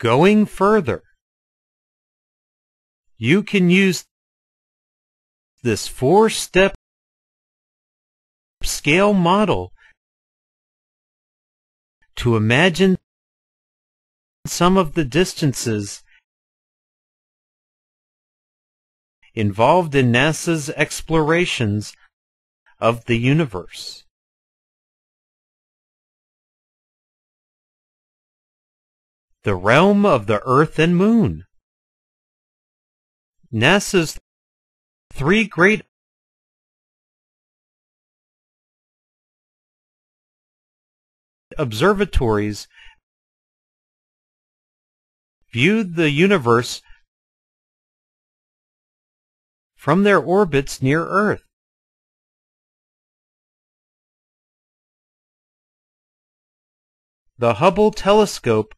Going further, you can use this four-step scale model to imagine some of the distances involved in NASA's explorations of the universe. The realm of the Earth and Moon. NASA's three great observatories viewed the universe from their orbits near Earth. The Hubble telescope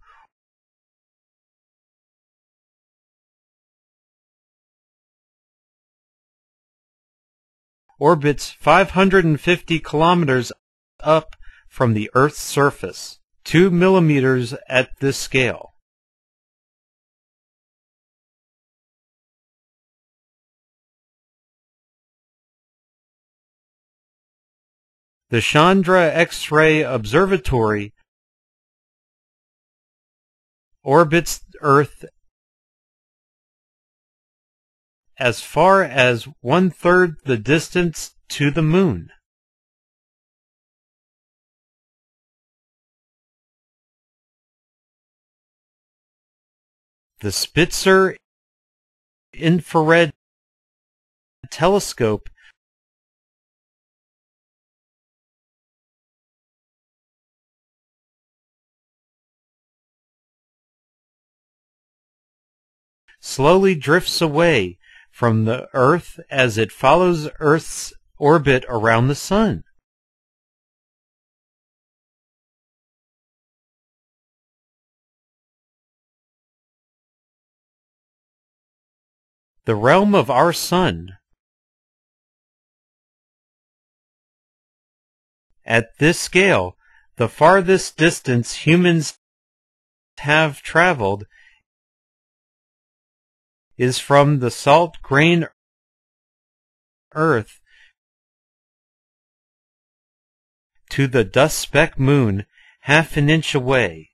orbits 550 kilometers up from the Earth's surface, 2 millimeters at this scale. The Chandra X-ray Observatory orbits Earth as far as one-third the distance to the Moon. The Spitzer Infrared Telescope slowly drifts away from the Earth as it follows Earth's orbit around the Sun. The realm of our Sun. At this scale, the farthest distance humans have traveled is from the salt grain Earth to the dust speck moon half an inch away.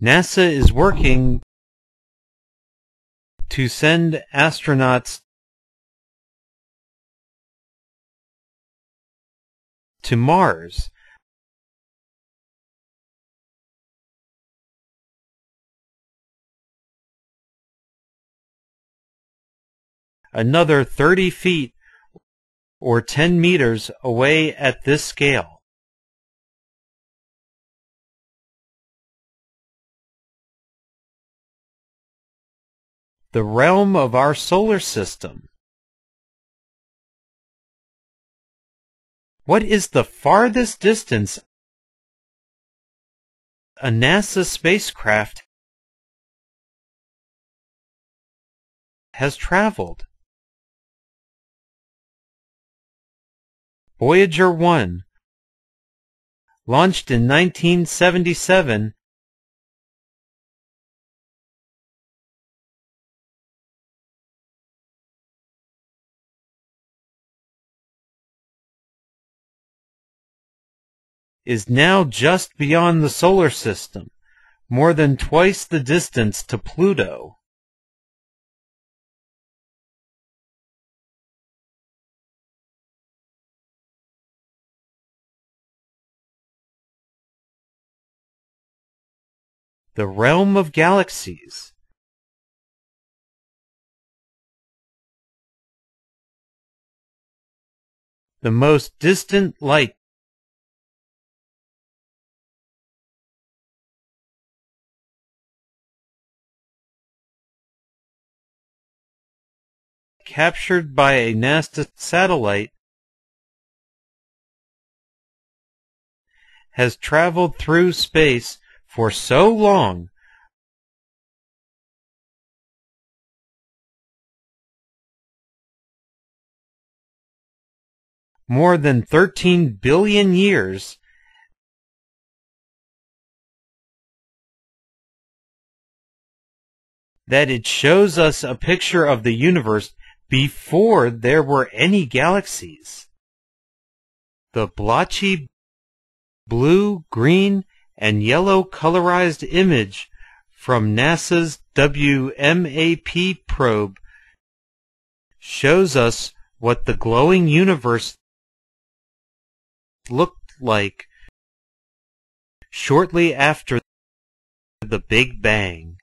NASA is working to send astronauts to Mars another 30 feet or 10 meters away at this scale. The realm of our solar system. What is the farthest distance a NASA spacecraft has traveled? Voyager 1, launched in 1977, is now just beyond the solar system, more than twice the distance to Pluto. The realm of galaxies. The most distant light captured by a NASA satellite has traveled through space for so long more than 13 billion years that it shows us a picture of the universe before there were any galaxies. The blotchy blue, green, and yellow colorized image from NASA's WMAP probe shows us what the glowing universe looked like shortly after the Big Bang.